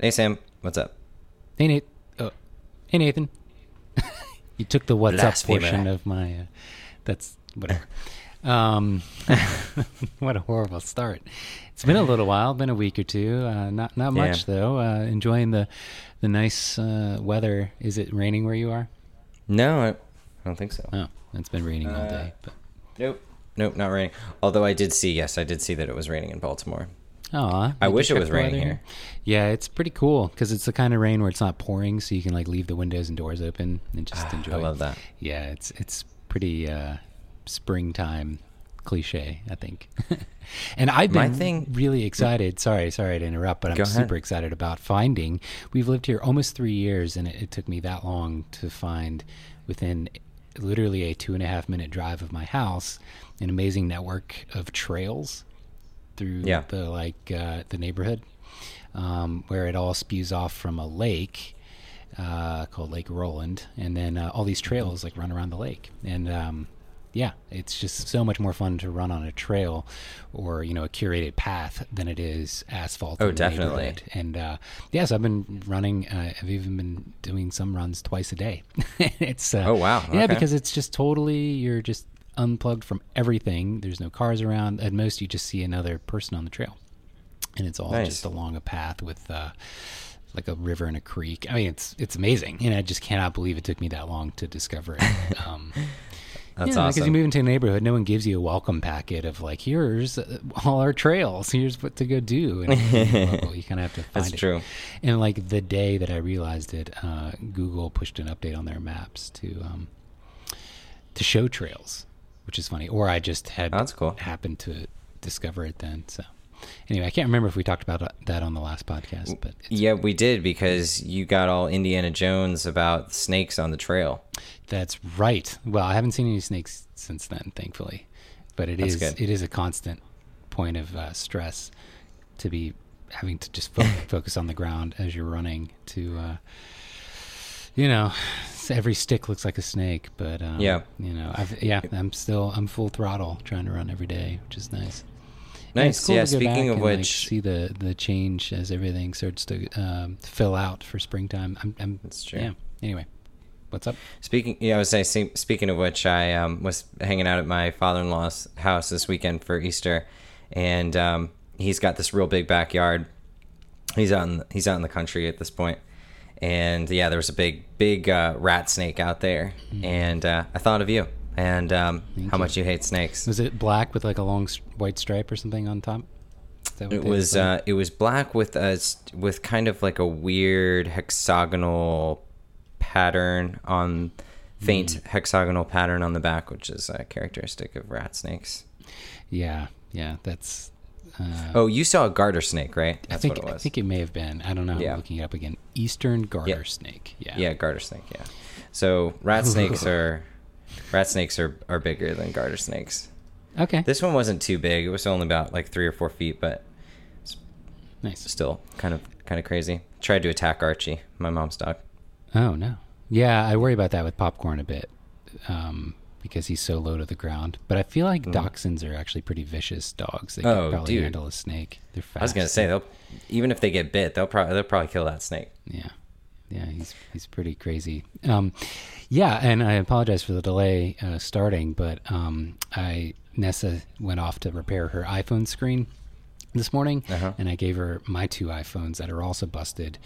Hey Sam, what's up? Hey Nate. Oh, hey Nathan. you took the what's up Blasphemer. portion of my. Uh, that's whatever. um, what a horrible start. It's been a little while, been a week or two. Uh, not not Yeah. much though. Uh, enjoying the the nice uh, weather. Is it raining where you are? No, I, I don't think so. Oh, it's been raining all Uh, day. But Nope, nope, not raining. Although I did see, yes, I did see that it was raining in Baltimore. Aw, I wish it was raining here. Yeah, it's pretty cool because it's the kind of rain where it's not pouring, so you can like leave the windows and doors open and just enjoy. I love that. Yeah, it's it's pretty uh, springtime cliche, I think. and I've been thing- really excited. Sorry, sorry to interrupt, but I'm ahead. super excited about finding. We've lived here almost three years, and it, it took me that long to find within literally a two and a half minute drive of my house an amazing network of trails through Yeah. the like uh, the neighborhood um, where it all spews off from a lake uh, called Lake Roland, and then uh, all these trails like run around the lake, and um, yeah, it's just so much more fun to run on a trail or you know a curated path than it is asphalt. Oh, definitely. And uh, yes, I've been running. Uh, I've even been doing some runs twice a day. it's uh, Oh, wow. yeah, because it's just totally you're just unplugged from everything. There's no cars around. At most, you just see another person on the trail, and it's all Nice. just along a path with uh, like a river and a creek. I mean, it's it's amazing, and I just cannot believe it took me that long to discover it. Um, That's yeah, Because you move into a neighborhood, no one gives you a welcome packet of like, here's uh, all our trails, here's what to go do. And you kind of have to find That's it. true. And like the day that I realized it, uh, Google pushed an update on their maps to um, to show trails, which is funny. Or I just had Oh, that's cool. happened to discover it then. So anyway, I can't remember if we talked about uh, that on the last podcast, but it's, Yeah, we did because you got all Indiana Jones about snakes on the trail. that's right. Well, I haven't seen any snakes since then, thankfully. But it That's is it is a constant point of uh, stress to be having to just fo- focus on the ground as you're running to uh, you know every stick looks like a snake but um, Yeah. you know I've, yeah i'm still i'm full throttle trying to run every day which is nice Nice. cool yeah. Speaking of and, like, which, see the the change as everything starts to um, fill out for springtime i'm, I'm That's true. yeah anyway what's up Speaking, yeah, I was saying. Speaking of which, I um, was hanging out at my father-in-law's house this weekend for Easter, and um, he's got this real big backyard. He's out in he's out in the country at this point, and yeah, there was a big big uh, rat snake out there, and uh, I thought of you and um, how much you hate snakes. was it black with like a long white stripe or something on top It was uh, it was black with a with kind of like a weird hexagonal pattern on faint Hmm. hexagonal pattern on the back, which is uh, characteristic of rat snakes. yeah yeah that's uh, Oh, you saw a garter snake, right? I think what it I think it may have been. I don't know. Yeah. I'm looking it up again. Eastern garter Yeah. snake. Yeah. yeah, garter snake. Yeah. So rat snakes are rat snakes are, are bigger than garter snakes. Okay. This one wasn't too big. It was only about like three or four feet, but nice. still kind of kind of crazy. Tried to attack Archie, my mom's dog. Oh no. Yeah, I worry about that with popcorn a bit, um, because he's so low to the ground. But I feel like dachshunds are actually pretty vicious dogs. They Mm. Oh, can probably dude. handle a snake. They're fast. I was gonna say they'll even if they get bit, they'll probably they'll probably kill that snake. Yeah. Yeah, he's he's pretty crazy. Um, yeah, and I apologize for the delay uh, starting, but um, I Nessa went off to repair her iPhone screen this morning, Uh-huh. and I gave her my two iPhones that are also busted,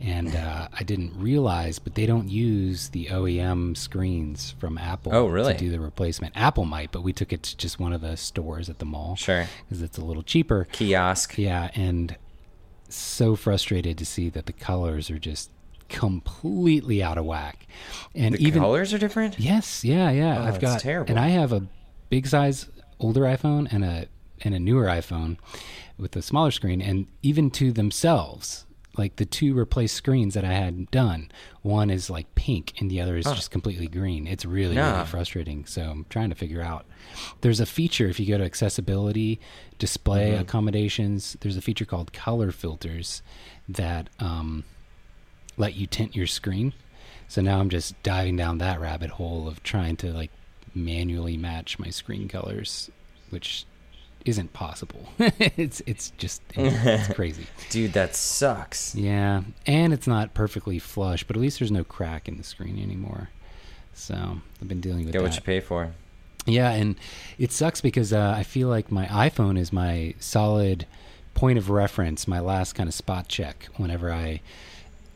and uh, I didn't realize, but they don't use the OEM screens from Apple. Oh, really? To do the replacement, Apple might, but we took it to just one of the stores at the mall, Sure. because it's a little cheaper. Kiosk. Yeah, and so frustrated to see that the colors are just completely out of whack. And The even colors are different. yes, yeah, yeah. Oh, I've got terrible. and I have a big size older iPhone and a and a newer iPhone with a smaller screen and even to themselves like the two replaced screens that I had done one is like pink and the other is just completely green it's really Yeah. really frustrating so I'm trying to figure out there's a feature if you go to accessibility display Mm-hmm. accommodations there's a feature called color filters that um, let you tint your screen so now I'm just diving down that rabbit hole of trying to like manually match my screen colors, which isn't possible. it's it's just it's crazy. Dude, that sucks. Yeah, and it's not perfectly flush, but at least there's no crack in the screen anymore. So I've been dealing with Get that. what you pay for. Yeah, and it sucks because uh, I feel like my iPhone is my solid point of reference, my last kind of spot check whenever I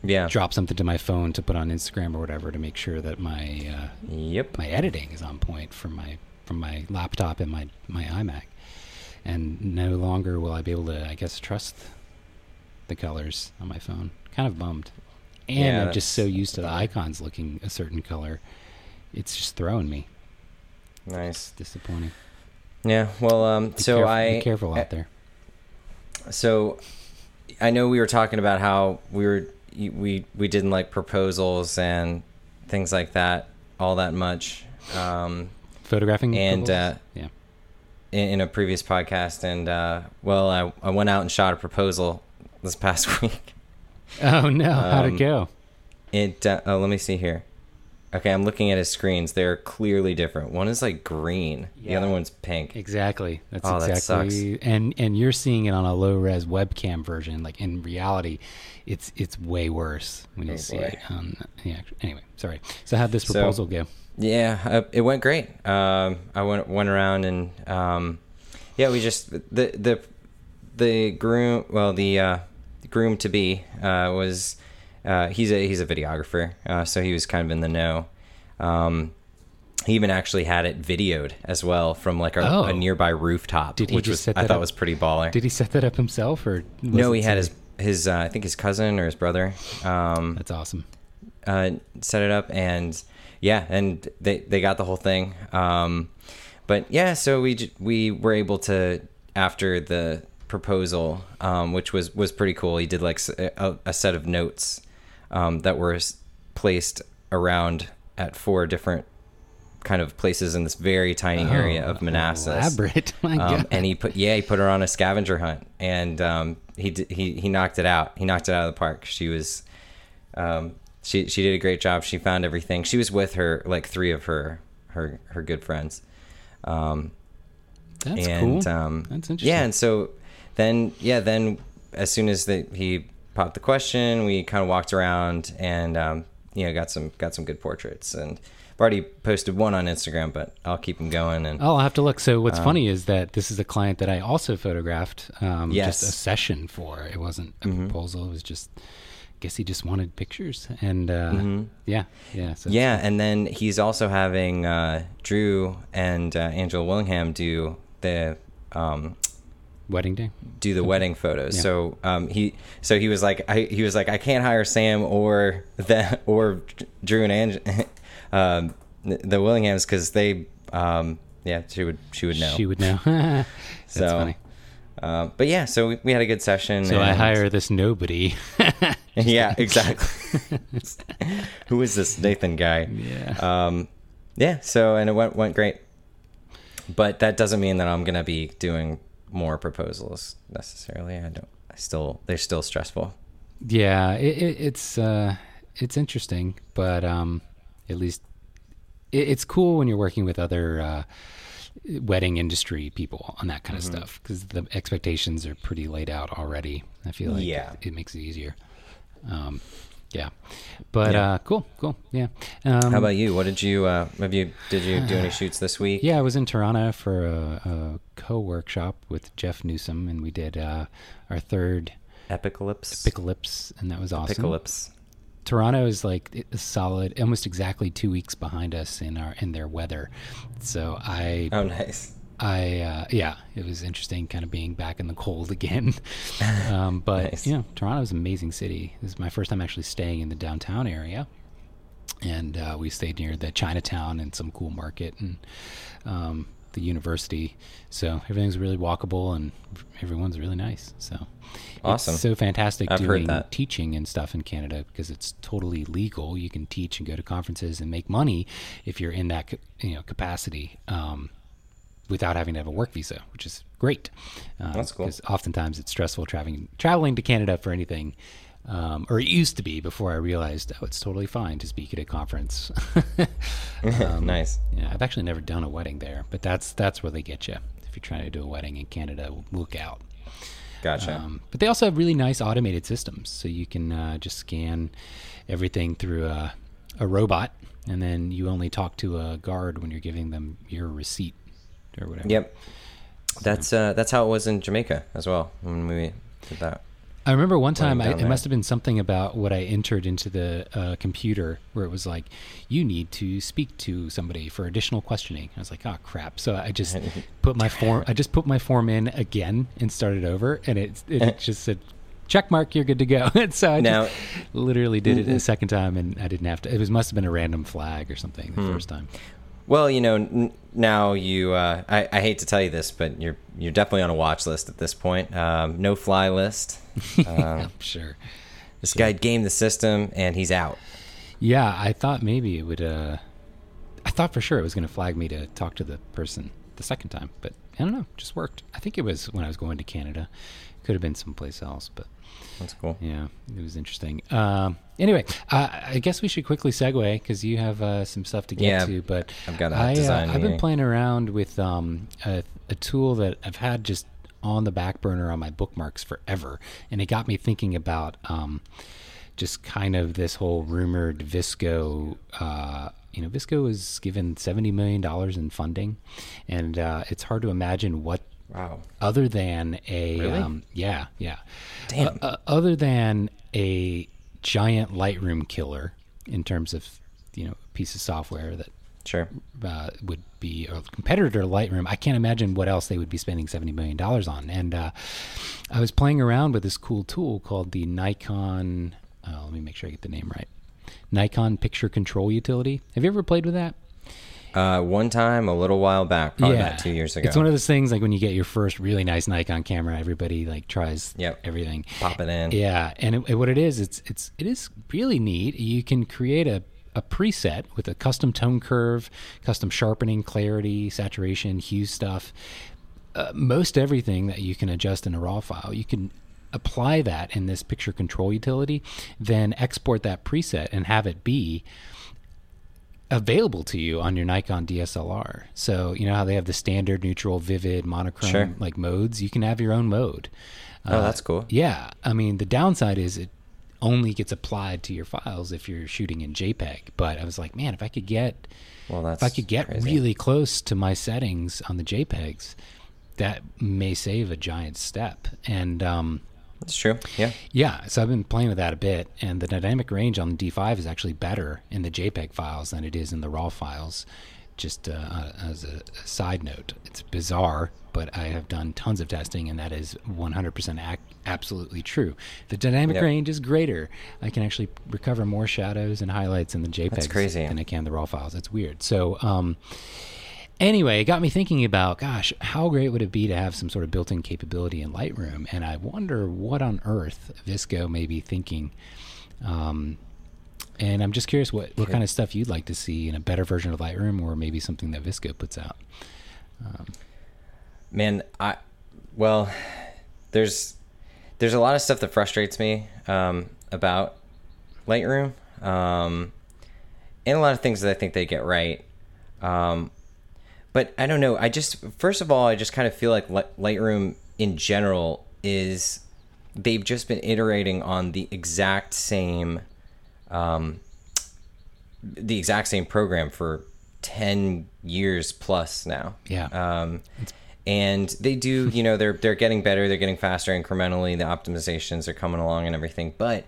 Yeah. drop something to my phone to put on Instagram or whatever to make sure that my uh, Yep. my editing is on point from my from my laptop and my my iMac. And no longer will I be able to, I guess, trust the colors on my phone. Kind of bummed. And Yeah, I'm just so used to the icons looking a certain color. It's just throwing me. Nice. Disappointing. Yeah. Well, um, Be so careful, I be careful out there. So, I know we were talking about how we were we we didn't like proposals and things like that all that much um, Photographing and uh, yeah. In, in a previous podcast. And uh, well, I I went out and shot a proposal this past week. Oh no, how'd um, it go? It uh, oh, let me see here. Okay, I'm looking at his screens. They're clearly different. One is like green. Yeah. The other one's pink. Exactly. That's Oh, that exactly. And and you're seeing it on a low res webcam version. Like in reality, it's it's way worse when you Oh, see boy. it. On, yeah. Anyway, sorry. So how'd this So- proposal go? Yeah, uh, it went great. Um, I went went around and um, yeah, we just the the the groom. Well, the uh, groom to be uh, was uh, he's a he's a videographer, uh, so he was kind of in the know. Um, he even actually had it videoed as well from like a, Oh. a nearby rooftop, Did he which was set I thought up? was pretty baller. Did he set that up himself or? was no, he had his his uh, I think his cousin or his brother. Um, That's awesome. uh, set it up and yeah and they they got the whole thing um, but yeah so we we were able to after the proposal um, which was was pretty cool he did like a set of notes um, that were placed around at four different kind of places in this very tiny area of Oh, Manassas Elaborate. My um, God. and he put yeah he put her on a scavenger hunt and um, he he he knocked it out he knocked it out of the park she was um, she she did a great job she found everything she was with her like three of her her her good friends um, That's and cool. um, That's interesting. yeah and so then yeah then as soon as the, he popped the question we kind of walked around and um, you know got some got some good portraits and I've already posted one on Instagram but I'll keep them going and Oh, I'll have to look. So what's funny is that this is a client that I also photographed. Um, Yes. Just a session for. It wasn't a proposal. It was just. Guess he just wanted pictures, and uh, yeah, yeah. So Yeah, and then he's also having uh, Drew and uh, Angela Willingham do the um, wedding day. do the wedding photos. Yeah. So um, he so he was like I, he was like I can't hire Sam or the or Drew and Ang- um, the Willinghams because they um, yeah she would she would know. She would know. That's so, funny. Um, but yeah, so we, we had a good session. So I hire this nobody. yeah, exactly. Who is this Nathan guy? Yeah. Um, yeah. So and it went went great, but that doesn't mean that I'm gonna be doing more proposals necessarily. I don't. I still they're still stressful. yeah, it, it, it's uh, it's interesting, but um, at least it, it's cool when you're working with other uh, wedding industry people on that kind of Mm-hmm. stuff because the expectations are pretty laid out already. I feel like Yeah. it, makes it easier. Um, yeah, but Yeah. uh, cool, cool, yeah. Um, How about you? What did you uh, have you did you do any shoots this week? Yeah, I was in Toronto for a, a co-workshop with Jeff Newsom, and we did uh, our third Epicalypse. Picklips, and that was awesome. Epicalypse. Toronto is like a solid, almost exactly two weeks behind us in our in their weather. So I, Oh, nice. I, uh, yeah, it was interesting, kind of being back in the cold again. um, but Nice. you know, Toronto is an amazing city. This is my first time actually staying in the downtown area, and uh, we stayed near the Chinatown and some cool market and um, the university. So everything's really walkable and everyone's really nice. So Awesome. It's so fantastic I've doing teaching and stuff in Canada because it's totally legal. You can teach and go to conferences and make money if you're in that you know capacity. Um, without having to have a work visa, which is great. Um, That's cool. Because oftentimes it's stressful traveling traveling to Canada for anything, um, or it used to be before I realized oh it's totally fine to speak at a conference. Um, nice. yeah, I've actually never done a wedding there, but that's that's where they get you. If you're trying to do a wedding in Canada, look out. Gotcha. Um, but they also have really nice automated systems, so you can uh, just scan everything through a, a robot, and then you only talk to a guard when you're giving them your receipt or whatever. yep. That's uh, that's how it was in Jamaica as well when we did that. I remember one time I, it must have been something about what I entered into the uh, computer where it was like, you need to speak to somebody for additional questioning. I was like, oh crap! So I just put my form. I just put my form in again and started over, and it it just said, check mark, you're good to go. and so I Now- just literally did it a second time, and I didn't have to. It was must have been a random flag or something the first time. Well, you know, n- now you. Uh, I, I hate to tell you this, but you're you're definitely on a watch list at this point. Um, no fly list. Um, I'm sure. this guy gamed the system, and he's out. Yeah, I thought maybe it would. Uh, I thought for sure it was going to flag me to talk to the person the second time, but I don't know. Just worked. I think it was when I was going to Canada. Could have been someplace else, but That's cool. yeah, it was interesting. Um, anyway, uh, I guess we should quickly segue because you have uh, some stuff to get Yeah, to. But I've got a I, uh, design I've been playing around with um, a, a tool that I've had just on the back burner on my bookmarks forever, and it got me thinking about um, just kind of this whole rumored VSCO. Uh, you know, VSCO was given seventy million dollars in funding, and uh, it's hard to imagine what Wow. other than a Really? um, yeah yeah Damn. Uh, uh, other than a giant lightroom killer in terms of you know a piece of software that Sure. uh, would be a competitor to Lightroom. I can't imagine what else they would be spending seventy million dollars on. And uh, I was playing around with this cool tool called the Nikon. Uh, let me make sure I get the name right. Nikon Picture Control Utility. Have you ever played with that? Uh, one time, a little while back, probably about two years ago. It's one of those things like when you get your first really nice Nikon camera, everybody like tries Yep. everything. Pop it in. Yeah, and it, it- what it is, it's it's it is really neat. You can create a a preset with a custom tone curve, custom sharpening, clarity, saturation, hue stuff. Uh, most everything that you can adjust in a raw file, you can apply that in this picture control utility, then export that preset and have it be available to you on your Nikon DSLR. So you know how they have the standard, neutral, vivid, monochrome Sure. like modes. You can have your own mode. Oh, that's cool. Yeah, I mean the downside is it only gets applied to your files if you're shooting in JPEG. But I was like, man, if I could get Well, that's if I could get crazy. really close to my settings on the JPEGs, that may save a giant step. And um, It's true. Yeah. yeah, so I've been playing with that a bit, and the dynamic range on the D5 is actually better in the JPEG files than it is in the RAW files. Just uh, as a, a side note, it's bizarre, but I have done tons of testing, and that is 100% ac- absolutely true. The dynamic Yep. range is greater. I can actually recover more shadows and highlights in the JPEGs crazy. than I can the RAW files. It's weird. So, um, anyway, it got me thinking about, gosh, how great would it be to have some sort of built-in capability in Lightroom? And I wonder what on earth VSCO may be thinking. Um, and I'm just curious what, what kind of stuff you'd like to see in a better version of Lightroom, or maybe something that VSCO puts out. Man, I well, there's there's a lot of stuff that frustrates me um, about Lightroom, um, and a lot of things that I think they get right. Um, but I don't know. I just first of all, I just kind of feel like Lightroom in general is they've just been iterating on the exact same um, the exact same program for 10 years plus now Yeah. um, and they do you know they're they're getting better they're getting faster incrementally the optimizations are coming along and everything but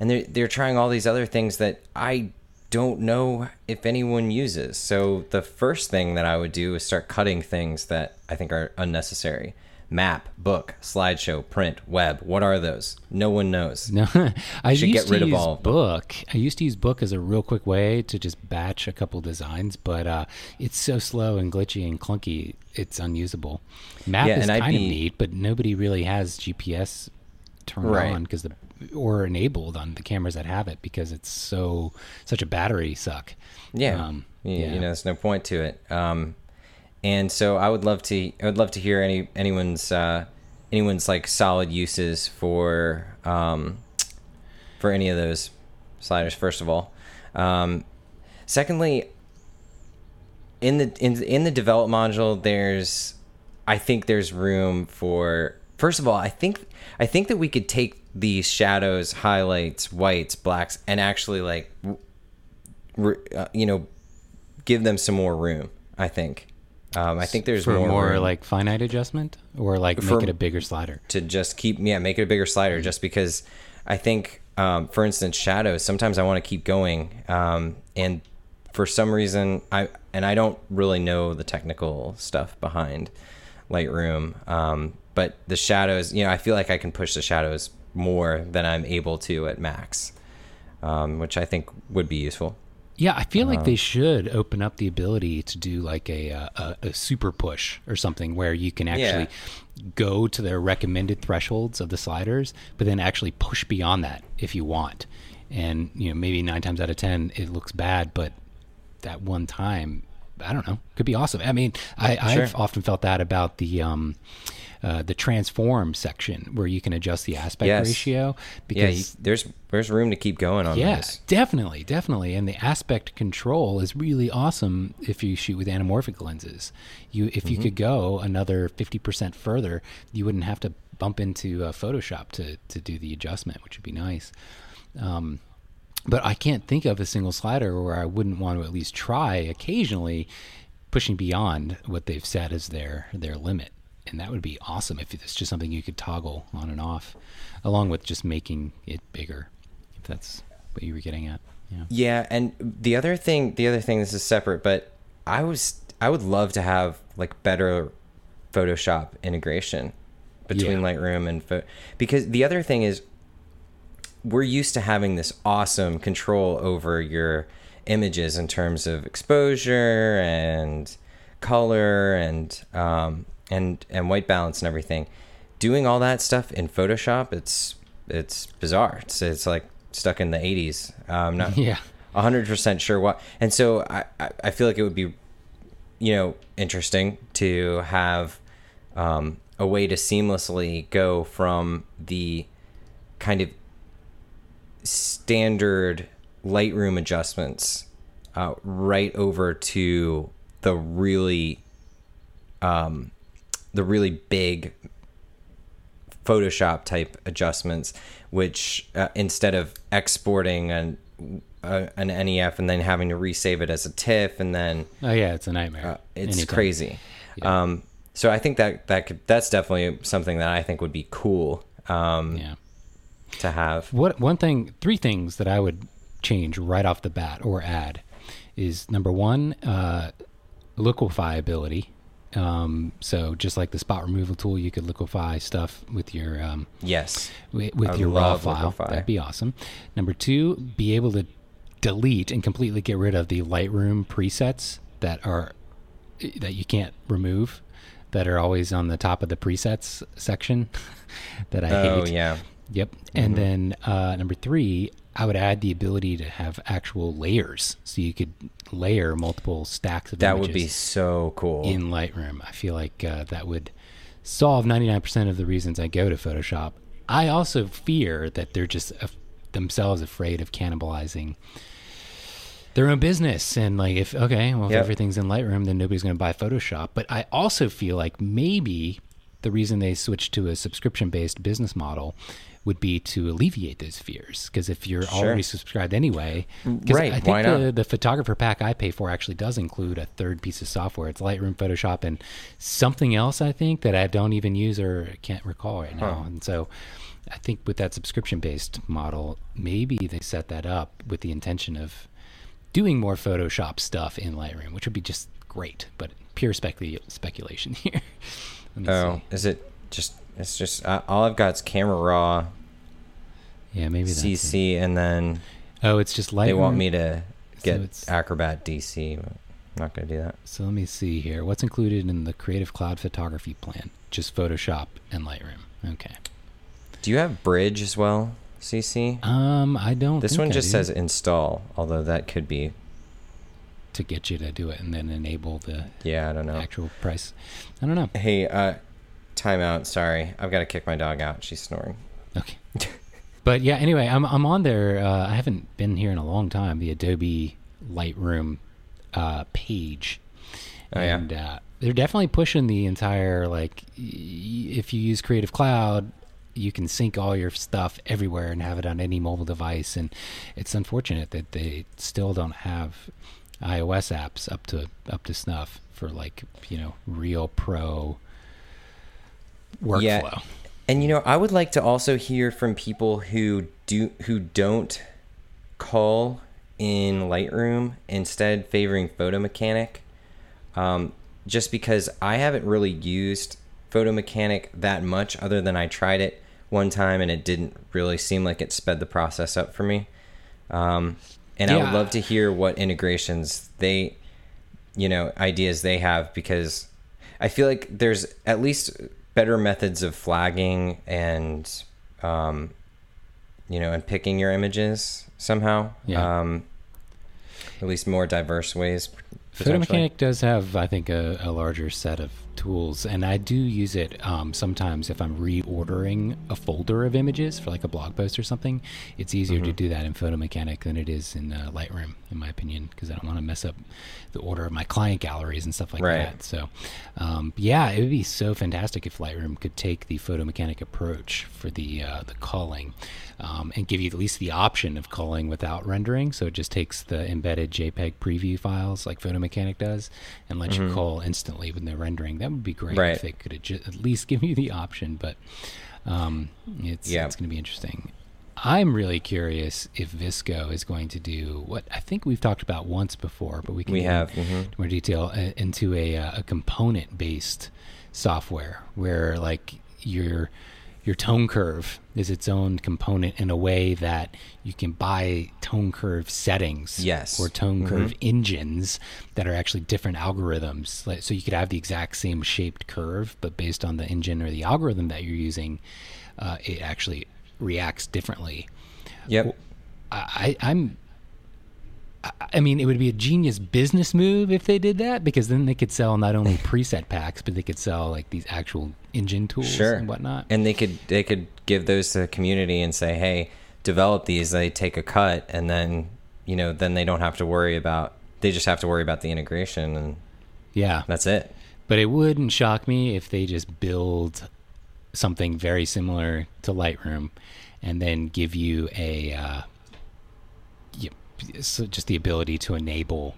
and they're they're trying all these other things that i don't know if anyone uses so the first thing that i would do is start cutting things that i think are unnecessary map book slideshow print web what are those no one knows No, I should used get rid to of use all of. Book. I used to use Book as a real quick way to just batch a couple designs, but uh, it's so slow and glitchy and clunky, it's unusable. Map Yeah, is kind of neat, but nobody really has GPS turned Right. on because the or enabled on the cameras that have it because it's so such a battery suck. Yeah. Um, you, yeah. you know, there's no point to it. Um, and so I would love to, I would love to hear any anyone's uh, anyone's like solid uses for um, for any of those sliders. First of all, um, secondly, in the in in the develop module, there's I think there's room for. First of all, I think I think that we could take these shadows, highlights, whites, blacks, and actually like, re, uh, you know, give them some more room. I think. Um, I think there's for more, more, like finite adjustment or like For- make it a bigger slider. to just keep yeah make it a bigger slider just because I think um, for instance shadows sometimes I want to keep going um, and for some reason I and I don't really know the technical stuff behind Lightroom um, but the shadows you know I feel like I can push the shadows more than I'm able to at max um, which I think would be useful Yeah, I feel like they should open up the ability to do like a uh, a, a super push or something where you can actually go to their recommended thresholds of the sliders, but then actually push beyond that if you want. And you know, maybe nine times out of ten it looks bad, but that one time, I don't know, could be awesome. I mean, I, I've Sure. often felt that about the um, uh, the transform section where you can adjust the aspect Yes. ratio yeah because you, there's there's room to keep going on yeah, this definitely, definitely. And the aspect control is really awesome if you shoot with anamorphic lenses. You, if Mm-hmm. you could go another fifty percent further, you wouldn't have to bump into uh, Photoshop to to do the adjustment, which would be nice. Um, but I can't think of a single slider where I wouldn't want to at least try occasionally pushing beyond what they've set as their their limit. And that would be awesome if it's just something you could toggle on and off, along with just making it bigger. If that's what you were getting at. Yeah. Yeah, and the other thing, the other thing, this is separate, but I was, I would love to have like better Photoshop integration between Yeah. Lightroom and pho- because the other thing is we're used to having this awesome control over your images in terms of exposure and color and um, and and white balance and everything. Doing all that stuff in Photoshop, it's it's bizarre. It's it's like stuck in the '80s. Um, not Yeah. hundred percent sure what. And so I, I I feel like it would be, you know, interesting to have um, a way to seamlessly go from the kind of standard Lightroom adjustments uh, right over to the really um, the really big Photoshop type adjustments, which uh, instead of exporting an uh, an NEF and then having to resave it as a TIFF and then Oh yeah, it's a nightmare. uh, it's Anytime. crazy. Yeah. Um, so I think that that could that's definitely something that I think would be cool um, Yeah. to have. What one thing, three things that I would change right off the bat or add is number one, uh, liquefy ability. Um, so just like the spot removal tool, you could liquefy stuff with your um, Yes. wi- with your raw file. liquefy. That'd be awesome. Number two, be able to delete and completely get rid of the Lightroom presets that are that you can't remove, that are always on the top of the presets section. that I Oh hate. yeah. Yep. And then uh, number three, I would add the ability to have actual layers, so you could layer multiple stacks of That would be so cool. in Lightroom. I feel like uh, that would solve 99% of the reasons I go to Photoshop. I also fear that they're just af- themselves afraid of cannibalizing their own business and like if okay well if Yep. everything's in lightroom then nobody's going to buy photoshop but i also feel like maybe the reason they switched to a subscription based business model would be to alleviate those fears because if you're Sure. already subscribed anyway, Right, i think why not? the, the photographer pack i pay for actually does include a third piece of software it's lightroom photoshop and something else i think that i don't even use or can't recall right now Huh. and so i think with that subscription based model maybe they set that up with the intention of doing more Photoshop stuff in Lightroom, which would be just great, but pure specul- speculation here. Oh, see. is it just? It's just uh, all I've got is Camera Raw, Yeah, maybe that's it. CC, and then Oh, it's just Lightroom. they want me to get it's- Acrobat DC. But I'm not gonna do that. So let me see here. What's included in the Creative Cloud photography plan? Just Photoshop and Lightroom. Okay. Do you have Bridge as well, CC? Um, I don't. This think one I just do, says install, although that could be. to get you to do it and then enable the Yeah, I don't know. actual price. I don't know. Hey, uh, timeout. Sorry, I've got to kick my dog out. She's snoring. Okay. but yeah, anyway, I'm I'm on there. Uh, I haven't been here in a long time. The Adobe Lightroom uh, page, Oh, yeah. and uh, they're definitely pushing the entire like y- if you use Creative Cloud, you can sync all your stuff everywhere and have it on any mobile device. And it's unfortunate that they still don't have iOS apps up to up to snuff for like you know real pro workflow. Yeah. And you know, I would like to also hear from people who do who don't cull in Lightroom, instead favoring Photo Mechanic. Um, just because I haven't really used Photo Mechanic that much, other than I tried it one time and it didn't really seem like it sped the process up for me. Um, and I would love to hear what integrations they, you know, ideas they have because I feel like there's at least better methods of flagging and, um, you know, and picking your images somehow. Yeah. Um, at least more diverse ways. Photo. Mechanic does have, I think, a, a larger set of tools, and I do use it um, sometimes if I'm reordering a folder of images for like a blog post or something. It's easier Mm-hmm. to do that in Photo Mechanic than it is in uh, Lightroom, in my opinion, because I don't want to mess up the order of my client galleries and stuff like Right. that. So, um, yeah, it would be so fantastic if Lightroom could take the Photo Mechanic approach for the uh, the culling. Um, and give you at least the option of culling without rendering. So it just takes the embedded JPEG preview files like Photo Mechanic does and lets you cull instantly with no rendering. That would be great Mm-hmm. Right. if they could at least give you the option. But um, it's Yeah. it's going to be interesting. I'm really curious if VSCO is going to do what I think we've talked about once before, but we can We have, mhm. more detail uh, into a, uh, a component based software where like your your tone curve is its own component in a way that you can buy tone curve settings Yes. or tone curve engines that are actually different algorithms so you could have the exact same shaped curve but based on the engine or the algorithm that you're using uh, it actually reacts differently Yep. I- I'm. I- mean, it would be a genius business move if they did that because then they could sell not only preset packs, but they could sell like these actual engine tools sure. and whatnot. and they could they could give those to the community and say hey develop these. They take a cut and then you know then they don't have to worry about they just have to worry about the integration and yeah, that's it. But it wouldn't shock me if they just build something very similar to Lightroom and then give you a uh, so just the ability to enable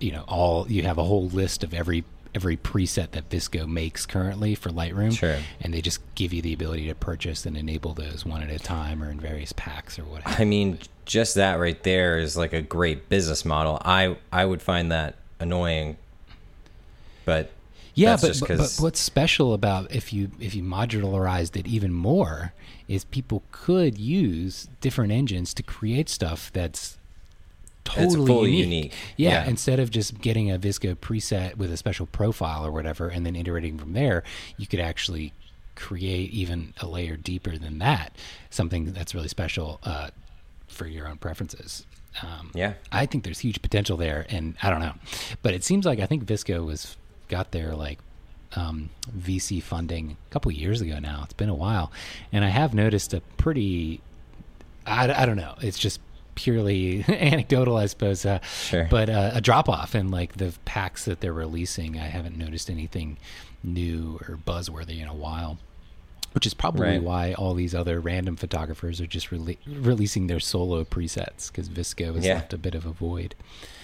you know all you have a whole list of every every preset that VSCO makes currently for Lightroom Sure. and they just give you the ability to purchase and enable those one at a time or in various packs or whatever. i mean just that right there is like a great business model i i would find that annoying but Yeah, but, but, but what's special about if you if you modularized it even more is people could use different engines to create stuff that's totally unique. unique. Yeah, Yeah. instead of just getting a VSCO preset with a special profile or whatever and then iterating from there, you could actually create even a layer deeper than that, something that's really special uh, for your own preferences. Um, yeah I think there's huge potential there, and I don't know, but it seems like I think VSCO was got their like um, VC funding a couple years ago now. It's been a while, and I have noticed a pretty I, I don't know. It's just purely anecdotal, I suppose. Uh, Sure. But uh, a drop off in like the packs that they're releasing. I haven't noticed anything new or buzzworthy in a while. Which is probably Right. why all these other random photographers are just rele- releasing their solo presets because VSCO has Yeah. left a bit of a void.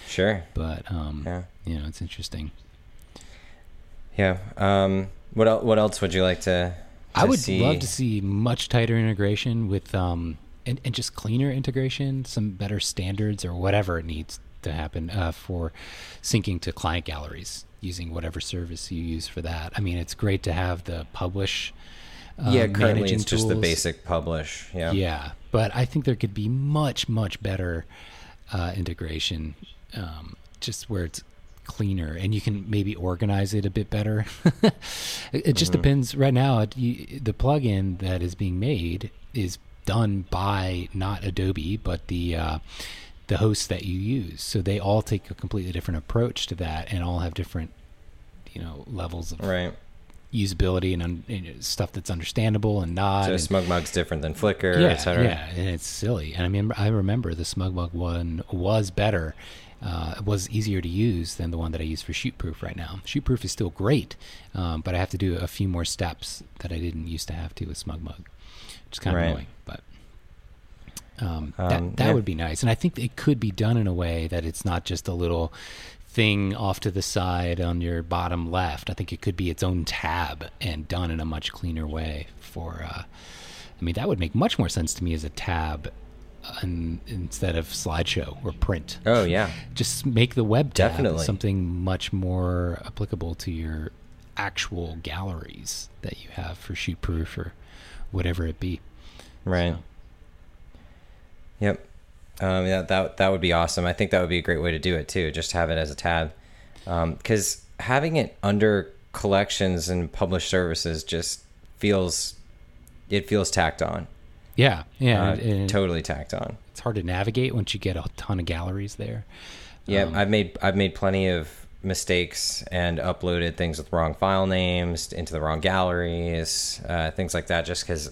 sure But um, Yeah. you know, it's interesting. yeah um what el- what else would you like to, I would see? love to see much tighter integration with um and, and just cleaner integration, some better standards or whatever needs to happen uh, for syncing to client galleries using whatever service you use for that. I mean, it's great to have the publish. Uh, yeah currently it's just the basic publish yeah Yeah, but I think there could be much, much better uh, integration, um, just where it's cleaner and you can maybe organize it a bit better. it it just Mm-hmm. depends. Right now, it, you, the plugin that is being made is done by not Adobe, but the uh, the hosts that you use. So they all take a completely different approach to that, and all have different, you know, levels of right usability and, un, and stuff that's understandable and not. So and- SmugMug's different than Flickr, yeah, etc. yeah, and it's silly. And I mean, I remember the SmugMug one was better, uh, was easier to use than the one that I use for Shootproof right now. Shootproof is still great, um, but I have to do a few more steps that I didn't used to have to with SmugMug, which kind of Right. annoying. But um, Um, that that yeah. would be nice, and I think it could be done in a way that it's not just a little thing off to the side on your bottom left. I think it could be its own tab and done in a much cleaner way. For uh, I mean, that would make much more sense to me as a tab. uh, in- instead of slideshow or print, Oh yeah, just make the web tab Definitely. something much more applicable to your actual galleries that you have for shootproof or whatever it be. right. So- Yep. Um, yeah, that that would be awesome. I think that would be a great way to do it too. Just have it as a tab, because having it under collections and published services just feels it feels tacked on. Yeah, yeah, Uh, and- and totally tacked on. it's hard to navigate once you get a ton of galleries there. Yeah, Um, I've made I've made plenty of mistakes and uploaded things with wrong file names into the wrong galleries, uh, things like that. Just because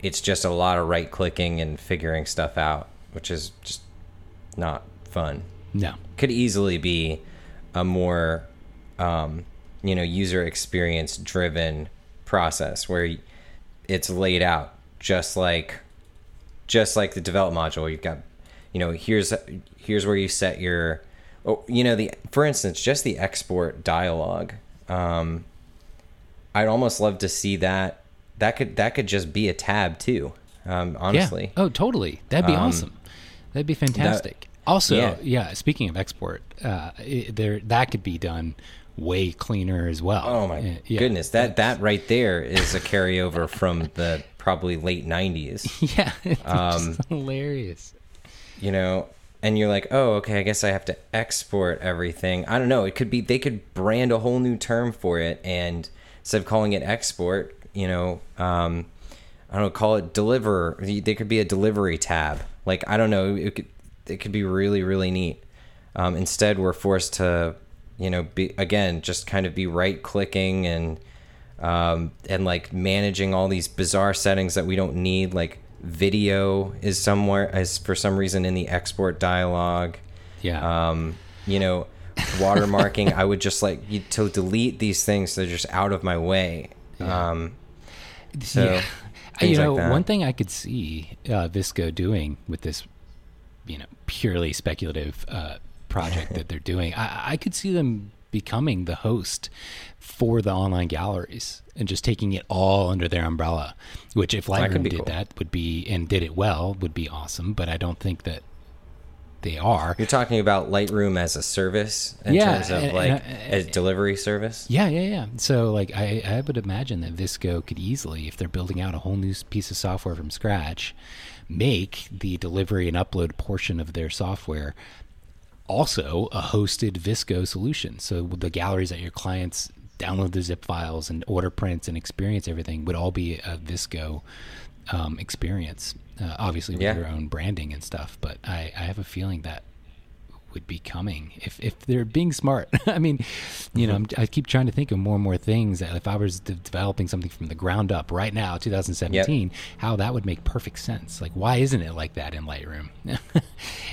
it's just a lot of right clicking and figuring stuff out, which is just not fun. No, Could easily be a more, um, you know, user experience driven process where it's laid out just like just like the develop module you've got you know here's here's where you set your oh you know the for instance just the export dialog um i'd almost love to see that that could that could just be a tab too um honestly Yeah. Oh, totally. That'd be Um, awesome. That'd be fantastic. also, yeah. yeah. Speaking of export, uh, it, there that could be done way cleaner as well. oh my Uh, yeah. goodness that that right there is a carryover from the probably late 90s Yeah, it's Um, hilarious. you know and you're like oh okay i guess i have to export everything. I don't know. It could be they could brand a whole new term for it and instead of calling it export you know um i don't know call it deliver they could be a delivery tab. Like i don't know it could it could be really really neat. Um instead we're forced to you know be again just kind of be right clicking and um, and like managing all these bizarre settings that we don't need. Like video is somewhere is for some reason in the export dialog. Yeah. Um, you know, watermarking. I would just like you to delete these things. They're just out of my way. Um, so yeah. you know, that. one thing I could see uh, VSCO doing with this, you know, purely speculative uh, project that they're doing, I, I could see them becoming the host for the online galleries and just taking it all under their umbrella. Which, if Lightroom be did cool. that, would be and did it well, would be awesome. But I don't think that they are. You're talking about Lightroom as a service in Yeah, terms of and- like and, a delivery service. Yeah, yeah, yeah. So, like, I, I would imagine that VSCO could easily, if they're building out a whole new piece of software from scratch, make the delivery and upload portion of their software also a hosted VSCO solution. So, the galleries that your clients download the zip files and order prints and experience everything would all be a VSCO um, experience, uh, obviously with Yeah. your own branding and stuff. But I, I have a feeling that would be coming if if they're being smart. I mean, you know, I'm, I keep trying to think of more and more things that if I was de- developing something from the ground up right now, 2017, how that would make perfect sense. Like, why isn't it like that in Lightroom?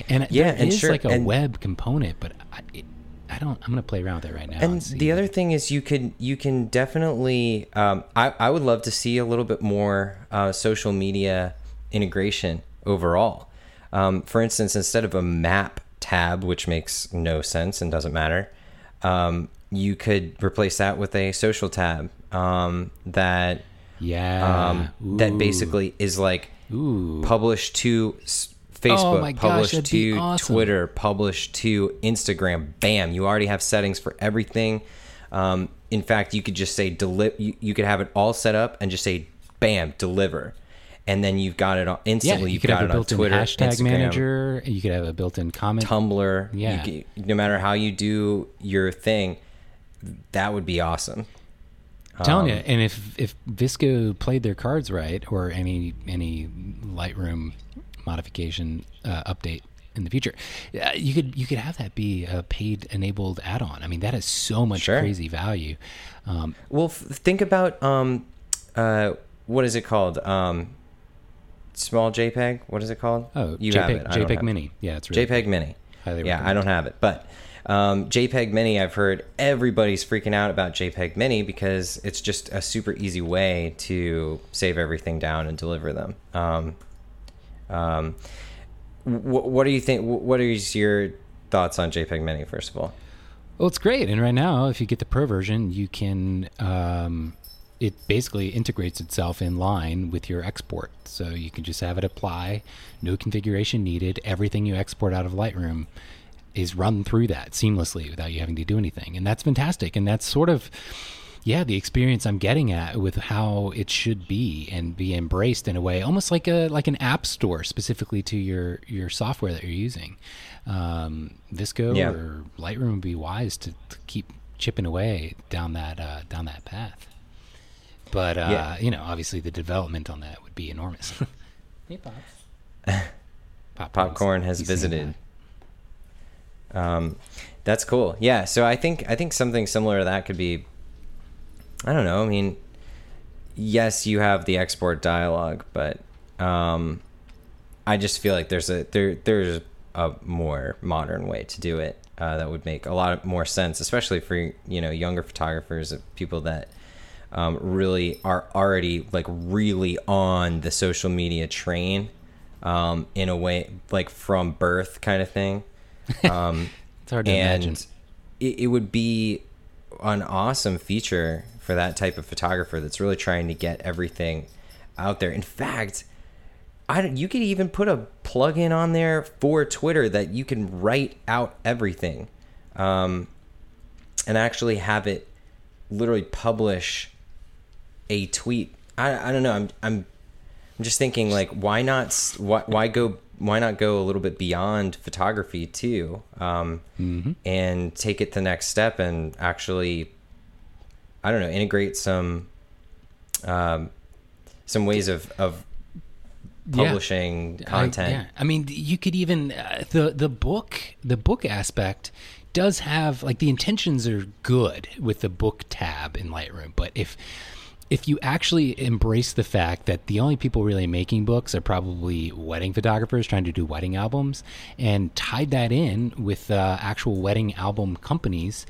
and Yeah, there and is sure, like a and- web component, but I, it, I don't. I'm gonna play around with it right now. and see. the other thing is you can you can definitely um, I, I would love to see a little bit more uh, social media integration overall um, for instance instead of a map tab which makes no sense and doesn't matter um, you could replace that with a social tab um, that yeah, um, that basically is like Ooh. published to Facebook, Oh my gosh, that'd be to awesome. Twitter, publish to Instagram. Bam! You already have settings for everything. Um, in fact, you could just say deliver. you, you could have it all set up and just say bam, deliver, and then you've got it on yeah, instantly. you you've could got have a it on built-in Twitter, hashtag Instagram, manager. You could have a built-in comment. Tumblr. Yeah. You c- no matter how you do your thing, that would be awesome. I'm telling Um, you, and if if VSCO played their cards right, or any any Lightroom modification uh, update in the future. Uh, you could you could have that be a paid enabled add-on. I mean, that is so much Sure. crazy value. Um, Well, f- think about um, uh, what is it called? Um, small JPEG. What is it called? oh, you have JPEG. JPEG have it. Mini. Yeah, it's really JPEG Mini. Highly yeah, I don't have it, but um, JPEG Mini. I've heard everybody's freaking out about JPEG Mini because it's just a super easy way to save everything down and deliver them. Um, um, wh- what do you think? wh- What are your thoughts on JPEG Mini? First of all, Well, it's great. And right now, if you get the pro version, you can. Um, it basically integrates itself in line with your export. So you can just have it apply, no configuration needed. Everything you export out of Lightroom is run through that seamlessly without you having to do anything. And that's fantastic. And that's sort of, yeah, the experience I'm getting at with how it should be and be embraced in a way, almost like a like an app store specifically to your your software that you're using. Um, VSCO Yeah. or Lightroom would be wise to, to keep chipping away down that uh, down that path. But uh, Yeah. you know, obviously the development on that would be enormous. hey, pops. Popcorn's- Popcorn has he's saying visited. Um, that's cool. Yeah. So I think I think something similar to that could be. I don't know. I mean, yes, you have the export dialog, but um, I just feel like there's a there there's a more modern way to do it uh, that would make a lot more sense, especially for you know younger photographers, people that um, really are already like really on the social media train um, in a way like from birth kind of thing. Um, It's hard to and imagine. it, it would be an awesome feature for that type of photographer that's really trying to get everything out there. In fact, I you could even put a plugin on there for Twitter that you can write out everything, um, and actually have it literally publish a tweet. I, I don't know. I'm I'm I'm just thinking like why not why why go why not go a little bit beyond photography too um, and take it the next step and actually I don't know integrate some um, some ways of of Yeah. publishing I- content. yeah, I mean, you could even uh, the the book the book aspect does have like the intentions are good with the book tab in Lightroom, but if if you actually embrace the fact that the only people really making books are probably wedding photographers trying to do wedding albums and tied that in with uh, actual wedding album companies,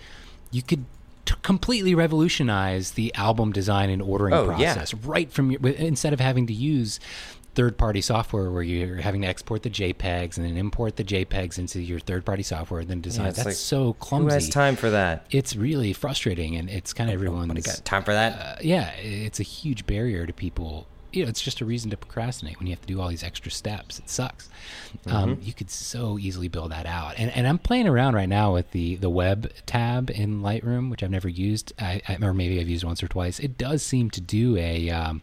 you could t- completely revolutionize the album design and ordering Oh, yeah. process right from your instead of having to use third party software where you're having to export the JPEGs and then import the JPEGs into your third party software and then design. it's That's like, so clumsy. Who has time for that? It's really frustrating and it's kind of everyone's. Nobody got time for that. Uh, yeah, it's a huge barrier to people. You know, it's just a reason to procrastinate when you have to do all these extra steps. It sucks. Um, Mm-hmm. you could so easily build that out. And, and I'm playing around right now with the, the web tab in Lightroom, which I've never used, I, I, or maybe I've used once or twice. It does seem to do a um,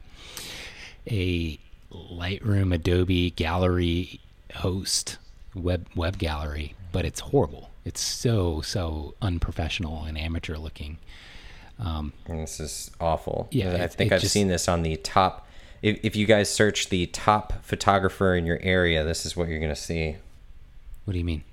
a Lightroom Adobe gallery host web web gallery, but it's horrible. It's so so unprofessional and amateur looking. Um, And this is awful. Yeah, I it- think it I've just- seen this on the top. If, if you guys search the top photographer in your area, this is what you're going to see. what do you mean?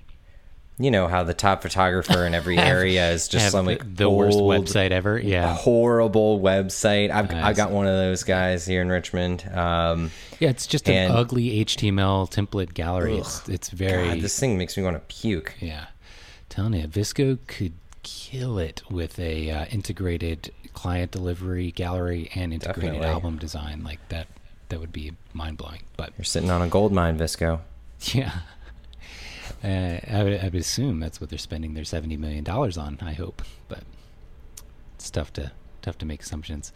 You know how the top photographer in every area is just some like the worst website ever. Yeah, horrible website. I've I Nice. got one of those guys here in Richmond. Um, yeah. It's just an ugly HTML template gallery. It's it's very God, this thing makes me want to puke. yeah. Telling you, VSCO could kill it with a uh, integrated client delivery gallery and integrated Definitely. album design like that. That would be mind blowing. But You're sitting on a gold mine, VSCO. Yeah. Uh, I, would, I would assume that's what they're spending their seventy million dollars on. I hope, but it's tough to tough to make assumptions.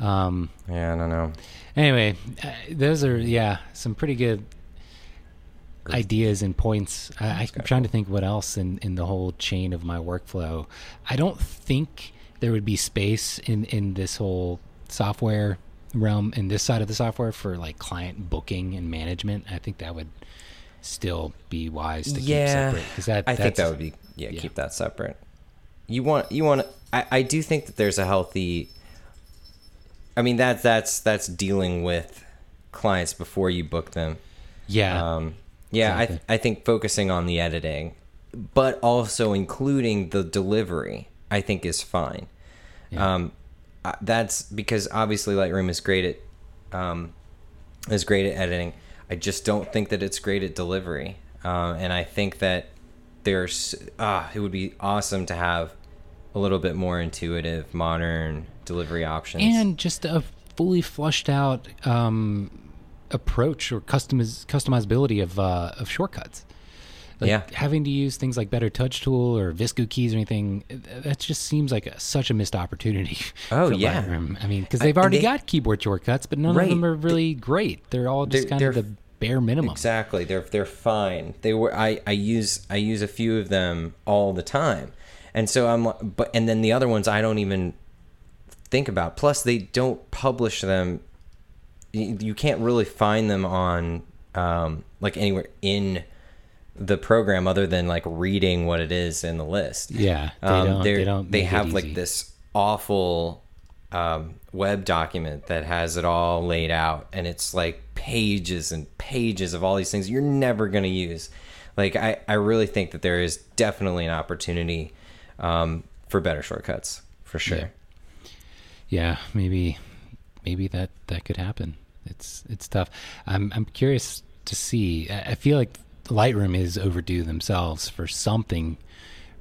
Um, Yeah, I don't know. anyway, uh, those are yeah some pretty good ideas and points. I, I'm trying to think what else in in the whole chain of my workflow. I don't think there would be space in in this whole software realm in this side of the software for like client booking and management. I think that would still be wise to keep separate that I think that would be yeah, yeah. Keep that separate. You want you want. I I do think that there's a healthy. I mean that's that's that's dealing with clients before you book them. yeah Um, Yeah, I, th- I think focusing on the editing, but also including the delivery, I think is fine. Um, uh, that's because obviously Lightroom is great at um, is great at editing. I just don't think that it's great at delivery, um, and I think that there's ah, it would be awesome to have a little bit more intuitive, modern delivery options. and just a fully flushed out um, approach or customiz- customizability of uh, of shortcuts. Like Yeah. having to use things like Better Touch Tool or VSCO keys or anything that just seems like a, such a missed opportunity. Oh, for yeah. Lightroom. I mean, because they've already they- got keyboard shortcuts, but none Right. of them are really great. They're all just They're- kind of the bare minimum. Exactly. They're they're fine. They were I I use I use a few of them all the time. And so I'm but and then the other ones I don't even think about. Plus they don't publish them you, can't really find them on um like anywhere in the program other than like reading what it is in the list. Yeah, they Um, don't. they're- don't. They have like this awful um, web document that has it all laid out, and it's like pages and pages of all these things you're never going to use. Like I, I really think that there is definitely an opportunity um, for better shortcuts for sure. yeah maybe maybe that that could happen. It's it's tough. I'm i'm curious to see i feel like lightroom is overdue themselves for something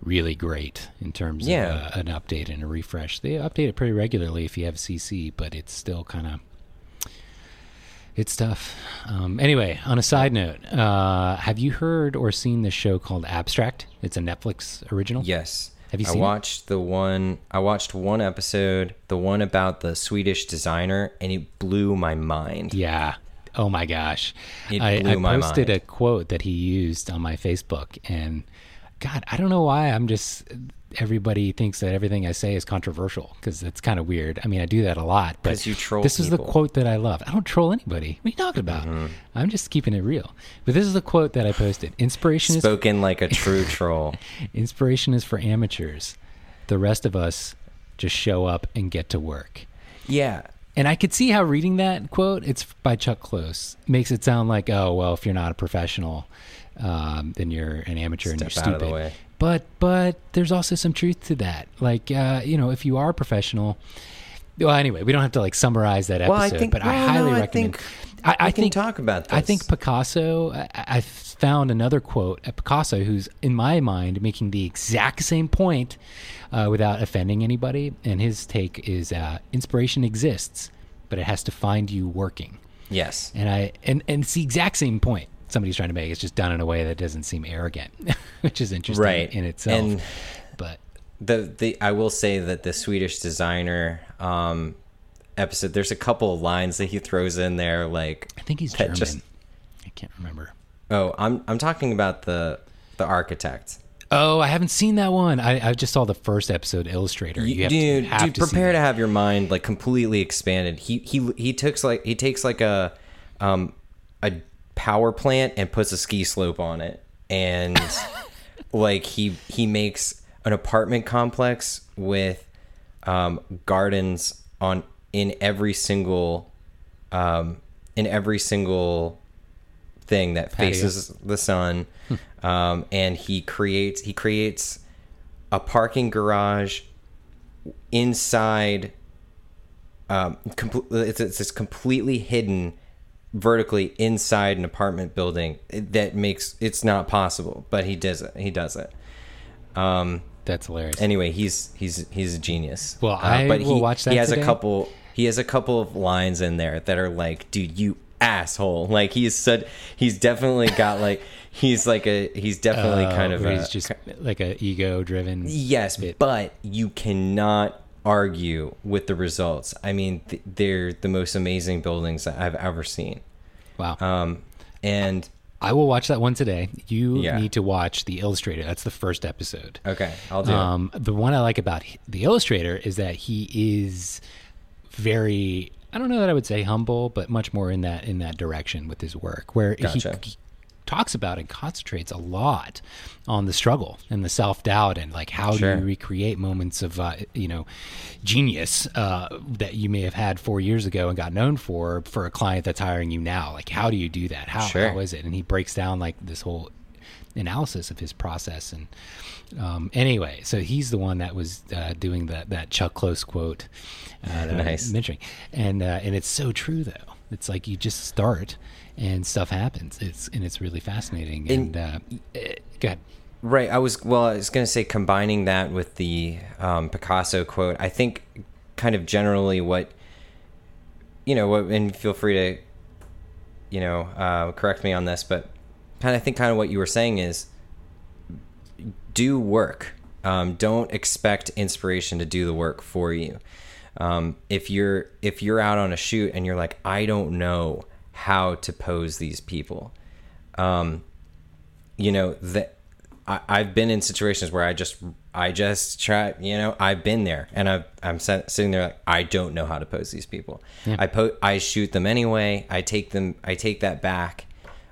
really great in terms Yeah. of uh, an update and a refresh. They update it pretty regularly if you have cc but it's still kind of it's tough. Um, anyway on a side note uh, have you heard or seen the show called abstract? It's a netflix original? Yes. Have you I seen it? watched the one. I watched one episode, the one about the Swedish designer, and it blew my mind. Yeah. Oh my gosh. It I, blew I my posted mind. a quote that he used on my Facebook and God, I don't know why I'm just everybody thinks that everything I say is controversial because it's kind of weird. I mean, I do that a lot, but 'Cause you troll this is the quote that I love. I don't troll anybody. What are you talking about? Mm-hmm. I'm just keeping it real. But this is the quote that I posted. Inspiration is Spoken like a true troll. inspiration is for amateurs. The rest of us just show up and get to work. Yeah. And I could see how reading that quote, it's by Chuck Close, makes it sound like, oh, well, if you're not a professional, um, then you're an amateur and you're Step out of stupid. But but there's also some truth to that. Like uh, you know, if you are a professional, well, anyway, we don't have to like summarize that episode, Well, I think- but I highly no, I recommend. think I, I we can think talk about I think Picasso. I, I found another quote at Picasso, who's in my mind making the exact same point uh, without offending anybody. And his take is: uh, inspiration exists, but it has to find you working. Yes. And I and and it's the exact same point somebody's trying to make. It's just done in a way that doesn't seem arrogant, which is interesting Right. in itself. And but the the I will say that the Swedish designer um episode there's a couple of lines that he throws in there like I think he's German. just- I can't remember. oh I'm I'm talking about the the architect. Oh, I haven't seen that one. I, I just saw the first episode Illustrator. You have dude, to, have dude, to prepare to have your mind like completely expanded. He he he takes like he takes like a um a power plant and puts a ski slope on it, and like he he makes an apartment complex with um gardens on in every single um in every single thing that Patio. faces the sun um, and he creates he creates a parking garage inside um, com- it's, it's it's completely hidden vertically inside an apartment building that makes it's not possible but he does it he does it um That's hilarious. anyway he's he's he's a genius Well, I but will watch that he has today. a couple he has a couple of lines in there that are like dude you asshole like he's said he's definitely got like he's like a he's definitely Oh, kind of a, he's just like a ego driven. Yes, bit. but you cannot argue with the results. I mean, th- they're the most amazing buildings that I've ever seen. Wow. Um, and I will watch that one today. You Yeah. need to watch the Illustrator. That's the first episode. okay, I'll do. it. Um, the one I like about the Illustrator is that he is very. I don't know that I would say humble, but much more in that in that direction with his work, where Gotcha. he, talks about and concentrates a lot on the struggle and the self doubt and like how Sure. do you recreate moments of uh, you know genius uh, that you may have had four years ago and got known for for a client that's hiring you now. Like how do you do that? How Sure. how is it? And he breaks down like this whole analysis of his process and um, anyway so he's the one that was uh, doing that that chuck close quote uh, that Nice. Mentioning and uh, and it's so true though it's like you just start and stuff happens it's and it's really fascinating and, And- uh, eh, go ahead Right. I was well. I was going to say combining that with the um, Picasso quote. I think kind of generally what you know. What, and feel free to you know uh, correct me on this, but kind of I think kind of what you were saying is do work. Um, don't expect inspiration to do the work for you. Um, if you're if you're out on a shoot and you're like, I don't know how to pose these people. Um, you know that I, I've been in situations where I just I just try you know I've been there and I've, I'm sit- sitting there like I don't know how to pose these people. I po- I shoot them anyway. I take them I take that back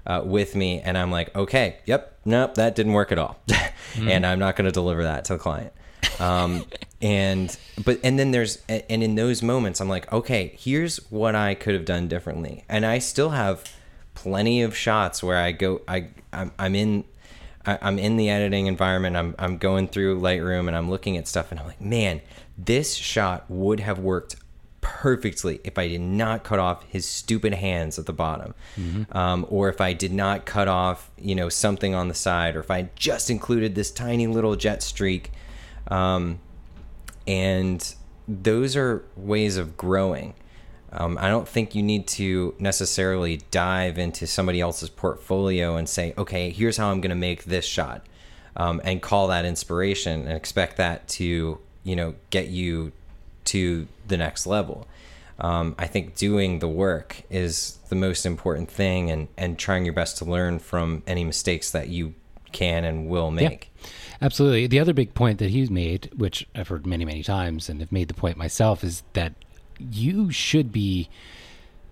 uh, with me and I'm like okay yep nope that didn't work at all and I'm not going to deliver that to the client. Um, and but and then there's and in those moments I'm like okay here's what I could have done differently. And I still have plenty of shots where I go I I'm, I'm in I, I'm in the editing environment. I'm I'm going through Lightroom and I'm looking at stuff and I'm like man this shot would have worked perfectly if I did not cut off his stupid hands at the bottom. Um, or if I did not cut off you know something on the side or if I just included this tiny little jet streak um, and those are ways of growing. Um, I don't think you need to necessarily dive into somebody else's portfolio and say, okay, here's how I'm going to make this shot, um, and call that inspiration and expect that to, you know, get you to the next level. Um, I think doing the work is the most important thing, and and trying your best to learn from any mistakes that you can and will make. Absolutely. The other big point that he's made, which I've heard many, many times and have made the point myself, is that you should be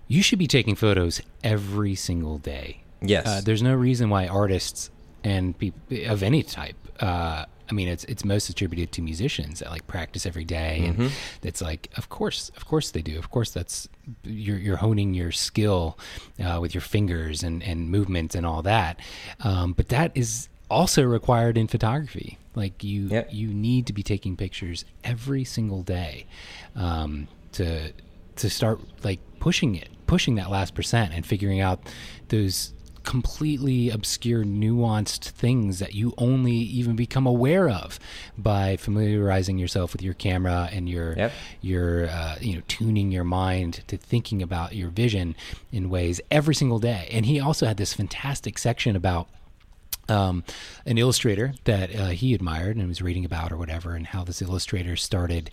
you should be taking photos every single day. Yes. Uh, there's no reason why artists and people of any type. Uh, I mean, it's it's most attributed to musicians that like practice every day, Mm-hmm. and it's like, of course, of course they do. Of course, that's you're you're honing your skill uh, with your fingers and and movement and all that. Um, but that is also required in photography. Like you Yep. you need to be taking pictures every single day um, to to start like pushing it, pushing that last percent, and figuring out those completely obscure, nuanced things that you only even become aware of by familiarizing yourself with your camera and your Yep. your uh, you know tuning your mind to thinking about your vision in ways every single day. And he also had this fantastic section about um, an illustrator that uh, he admired and was reading about or whatever, and how this illustrator started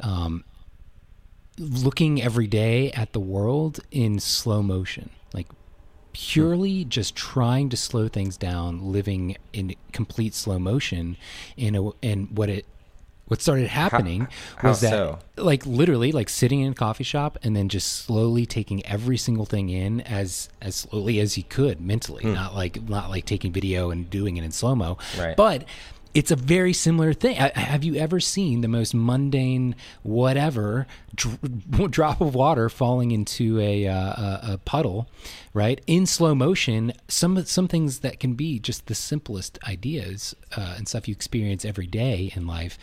um, looking every day at the world in slow motion, like purely just trying to slow things down, living in complete slow motion. In a, and what it what started happening how was that so? like literally like sitting in a coffee shop and then just slowly taking every single thing in as as slowly as he could mentally not like not like taking video and doing it in slow mo Right. but it's a very similar thing. I, have you ever seen the most mundane, whatever, dr- drop of water falling into a, uh, a, a puddle, right? In slow motion, some some things that can be just the simplest ideas uh, and stuff you experience every day in life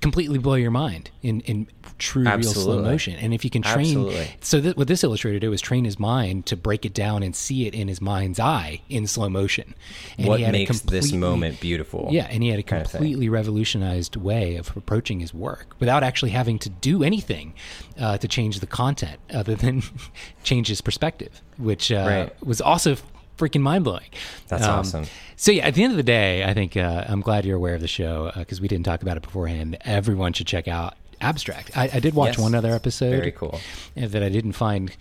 completely blow your mind in, in true real slow motion. And if you can train, Absolutely. so th- what this illustrator did was train his mind to break it down and see it in his mind's eye in slow motion. And what he had a makes this moment beautiful? yeah, and he had a kind of completely revolutionized way of approaching his work without actually having to do anything uh, to change the content other than change his perspective, which uh, Right. was also freaking mind blowing. That's awesome. So yeah, at the end of the day, I think uh, I'm glad you're aware of the show because we didn't talk about it beforehand. Everyone should check out Abstract. I, I did watch Yes. one other episode. Very cool. uh, That I didn't find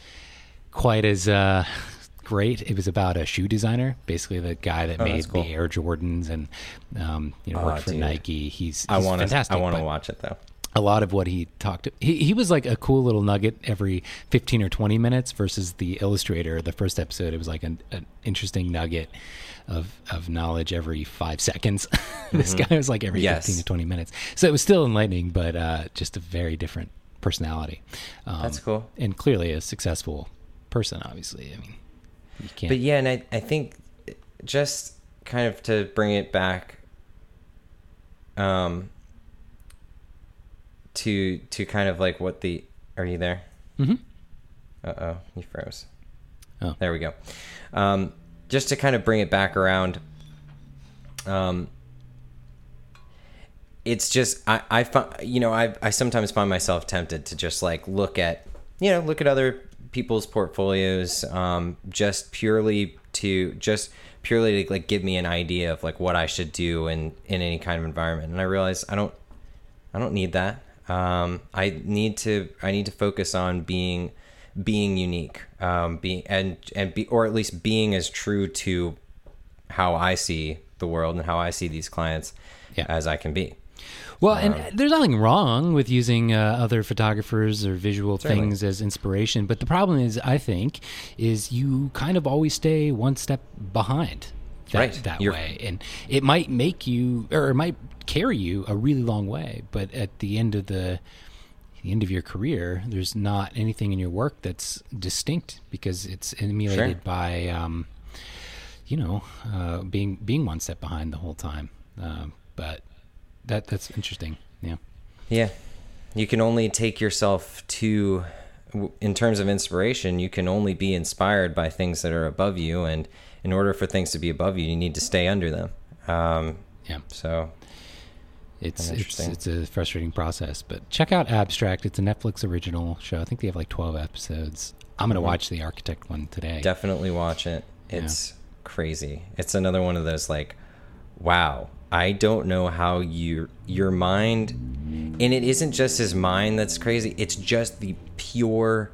quite as uh, great. It was about a shoe designer, basically the guy that Oh, made cool. the Air Jordans and um, you know Oh, worked for dude. Nike. He's, I want to. fantastic. I want to watch it though. A lot of what he talked he, he was like a cool little nugget every 15 or 20 minutes versus the illustrator. The first episode it was like an, an interesting nugget of of knowledge every five seconds. This guy was like every Yes. 15 to 20 minutes. So it was still enlightening but uh, just a very different personality. Um, That's cool. and clearly a successful person obviously. I mean you can't But yeah, and I, I think just kind of to bring it back um to to kind of like what the are you there? Mhm. Uh oh, you froze. Oh. There we go. Um just to kind of bring it back around um it's just I I find you know I I sometimes find myself tempted to just like look at you know look at other people's portfolios um just purely to just purely to like give me an idea of like what I should do in in any kind of environment and I realize I don't I don't need that um I need to I need to focus on being being unique um being and and be or at least being as true to how I see the world and how I see these clients Yeah. as I can be. Well, and there's nothing wrong with using uh, other photographers or visual Certainly. things as inspiration, but the problem is, I think, is you kind of always stay one step behind that, Right. that You're- way, and it might make you, or it might carry you a really long way, but at the end of the the end of your career, there's not anything in your work that's distinct because it's emulated Sure. by, um, you know, uh, being being one step behind the whole time. Um, but that that's interesting. Yeah. Yeah. You can only take yourself to, in terms of inspiration, you can only be inspired by things that are above you. And in order for things to be above you, you need to stay under them. Um, Yeah. so, It's it's it's a frustrating process, but check out Abstract. It's a Netflix original show. I think they have like twelve episodes. I'm gonna watch the Architect one today. definitely watch it. It's crazy. It's another one of those like, wow, I don't know how your your mind, and it isn't just his mind that's crazy. It's just the pure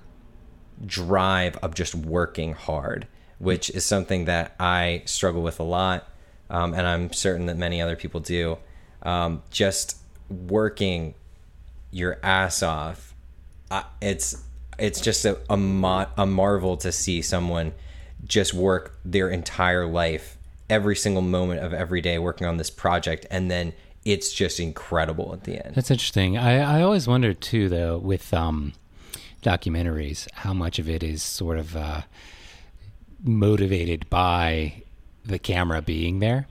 drive of just working hard, which is something that I struggle with a lot, um, and I'm certain that many other people do. Um, just working your ass off I it's it's just a a, mo- a marvel to see someone just work their entire life every single moment of every day working on this project and then it's just incredible at the end That's interesting. I, I always wondered too, though, with um, documentaries, how much of it is sort of uh, motivated by the camera being there.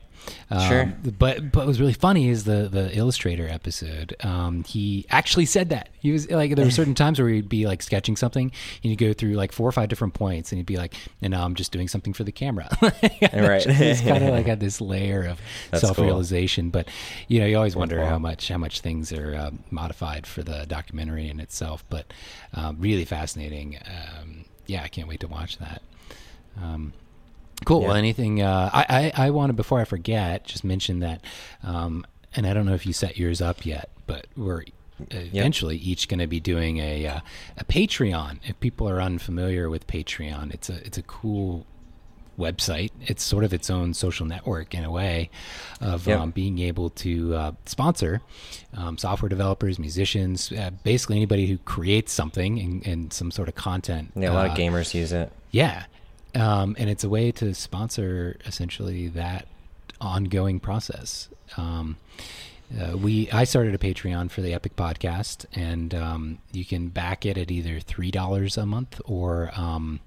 Um, Sure. But but what was really funny is the the illustrator episode. Um, he actually said that he was like there were certain times where he'd be like sketching something and he'd go through like four or five different points and he'd be like, and now I'm just doing something for the camera. Right. He's kind of like had this layer of self realization. But you know, you always wonder Worthwhile. how much how much things are uh, modified for the documentary in itself. But um, really fascinating. Um, yeah, I can't wait to watch that. Um, cool. Yeah. Well, anything? Uh, I I, I want to before I forget just mention that, um, and I don't know if you set yours up yet, but we're eventually each going to be doing a uh, a Patreon. If people are unfamiliar with Patreon, it's a it's a cool website. It's sort of its own social network in a way of Yep. um, being able to uh, sponsor um, software developers, musicians, uh, basically anybody who creates something and, and some sort of content. yeah a lot uh, of gamers use it yeah. Um, and it's a way to sponsor essentially that ongoing process. Um, uh, we I started a Patreon for the Epic Podcast, and um, you can back it at either three dollars a month or um,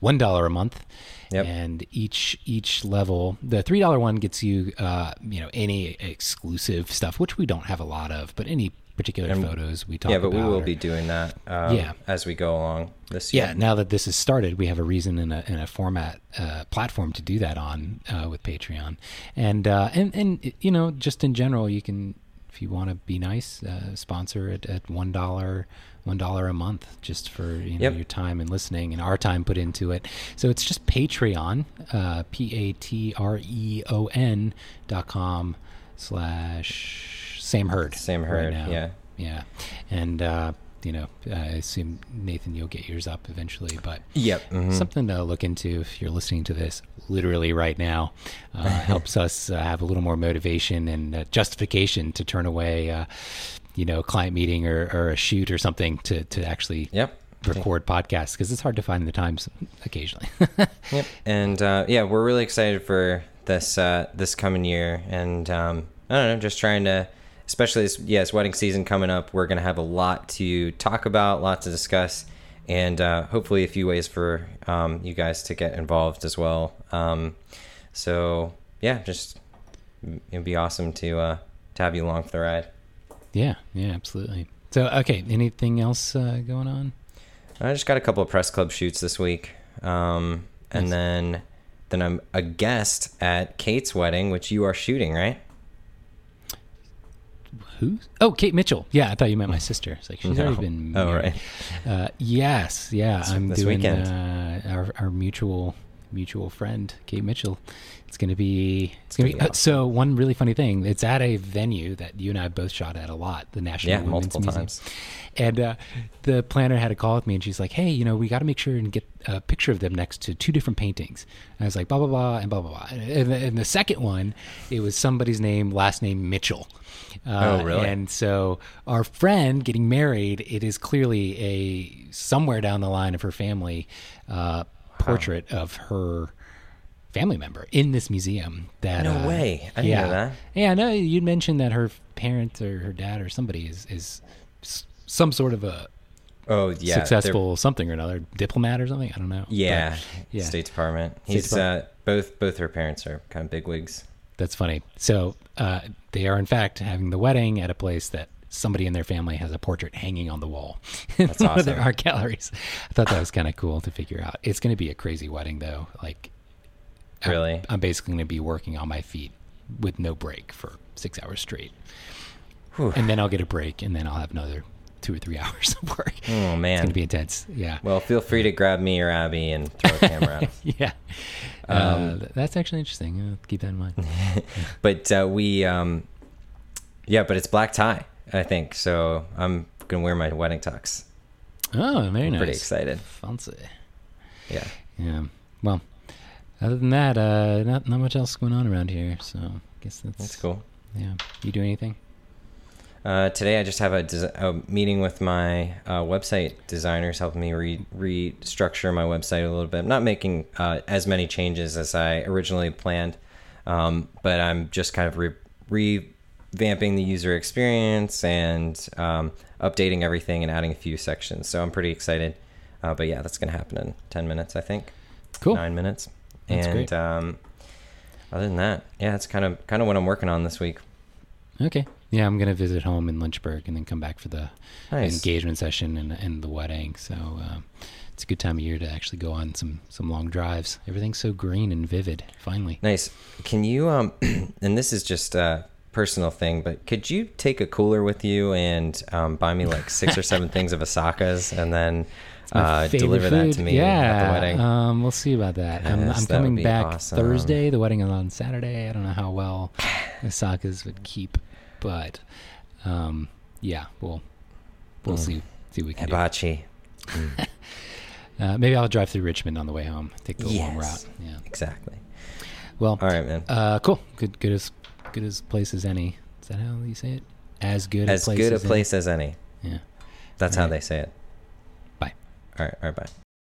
one dollar a month. Yep. And each each level, the three dollar one gets you uh, you know any exclusive stuff, which we don't have a lot of, but any particular And- photos we talk about. yeah but we will or- be doing that um, Yeah. as we go along this year yeah, now that this has started, we have a reason and a, and a format uh, platform to do that on uh, with Patreon, and uh, and and you know, just in general, you can if you want to be nice, uh, sponsor it at one dollar one dollar a month just for you know Yep. your time and listening and our time put into it. So it's just Patreon, uh, p a t r e o n dot com slash Sam Hurd. Sam right Hurd, now. yeah. yeah, and. Uh, you know, I assume Nathan, you'll get yours up eventually, but yep mhm. something to look into if you're listening to this literally right now. Uh, helps us uh, have a little more motivation and uh, justification to turn away uh, you know, a client meeting or, or a shoot or something to to actually Yep. record podcasts because it's hard to find the times occasionally. Yep. And uh, yeah, we're really excited for this uh, this coming year, and um, I don't know, just trying to, especially this yes, wedding season coming up. We're gonna have a lot to talk about, a lot to discuss, and uh, hopefully a few ways for um, you guys to get involved as well. Um, so yeah, just it'd be awesome to uh, to have you along for the ride. yeah, yeah, absolutely. So, okay, anything else uh, going on? I just got a couple of press club shoots this week, um, and Nice. then then I'm a guest at Kate's wedding, which you are shooting, right? Who? Oh, Kate Mitchell. Yeah, I thought you meant my sister. It's like she's No. already been. Married. Oh, married. Uh, yes, yeah. This- I'm doing weekend. Uh, our our mutual mutual friend Kate Mitchell. It's gonna be. It's gonna be. gonna uh, so one really funny thing. It's at a venue that you and I both shot at a lot. The National Yeah, Women's multiple Museum. times. And uh, the planner had a call with me, and she's like, "Hey, you know, we got to make sure and get a picture of them next to two different paintings." And I was like, "Blah blah blah," and blah blah blah. And, the, and the second one, it was somebody's name, last name Mitchell. Uh, Oh, really? And so our friend getting married, it is clearly a somewhere down the line of her family uh, portrait of her family member in this museum. That No uh, way. I didn't yeah. know that. Yeah, no, you'd mentioned that her parents or her dad or somebody is is some sort of a Oh yeah, they're- successful something or another, diplomat or something. I don't know. Yeah, But, yeah, State Department. State He's Department. Uh, both both her parents are kind of bigwigs. that's funny. So uh, they are in fact having the wedding at a place that somebody in their family has a portrait hanging on the wall. in That's awesome. of their awesome. art galleries. I thought that was kind of cool to figure out. It's going to be a crazy wedding though. Like, I'm- Really? I'm, basically going to be working on my feet with no break for six hours straight, Whew. and then I'll get a break, and then I'll have another two or three hours of work. Oh man, It's going to be intense. Yeah. well, feel free to grab me or Abby and throw a camera at us. yeah. uh, that's actually interesting. Uh, keep that in mind. But uh, we, um, yeah, but it's black tie, I think. So I'm gonna wear my wedding tux. Oh, very nice. Pretty excited. Fancy. Yeah. Yeah. Well, other than that, uh, not not much else going on around here. So I guess that's That's cool. Yeah. You do anything? Uh, today I just have a, des- a meeting with my uh, website designers, helping me re- restructure my website a little bit. I'm not making uh, as many changes as I originally planned, um, but I'm just kind of re- revamping the user experience and um, updating everything and adding a few sections. So I'm pretty excited. Uh, but yeah, that's going to happen in 10 minutes, I think. Cool. Nine minutes. That's and great. Um, other than that, yeah, that's kind of kind of what I'm working on this week. Okay. Yeah, I'm gonna visit home in Lynchburg and then come back for the Nice. engagement session and, and the wedding. So uh, it's a good time of year to actually go on some some long drives. Everything's so green and vivid. Finally. Nice. Can you um and this is just a personal thing, but could you take a cooler with you and um, buy me like six or seven things of Asakas and then uh, deliver that to me yeah, at the wedding? Um, we'll see about that. I'm, I'm that coming back awesome. Thursday. The wedding is on Saturday. I don't know how well Osaka's would keep, but um, yeah, we'll we'll Mm. see see what we can do. Hibachi. Uh, maybe I'll drive through Richmond on the way home. Take the long route. Yeah. Exactly. Well, All right, man. uh, cool. Good, good as good as place as any. Is that how you say it? As good as a place good a as place as any. Any? Yeah. That's how they say it. Bye. All right. All right. Bye.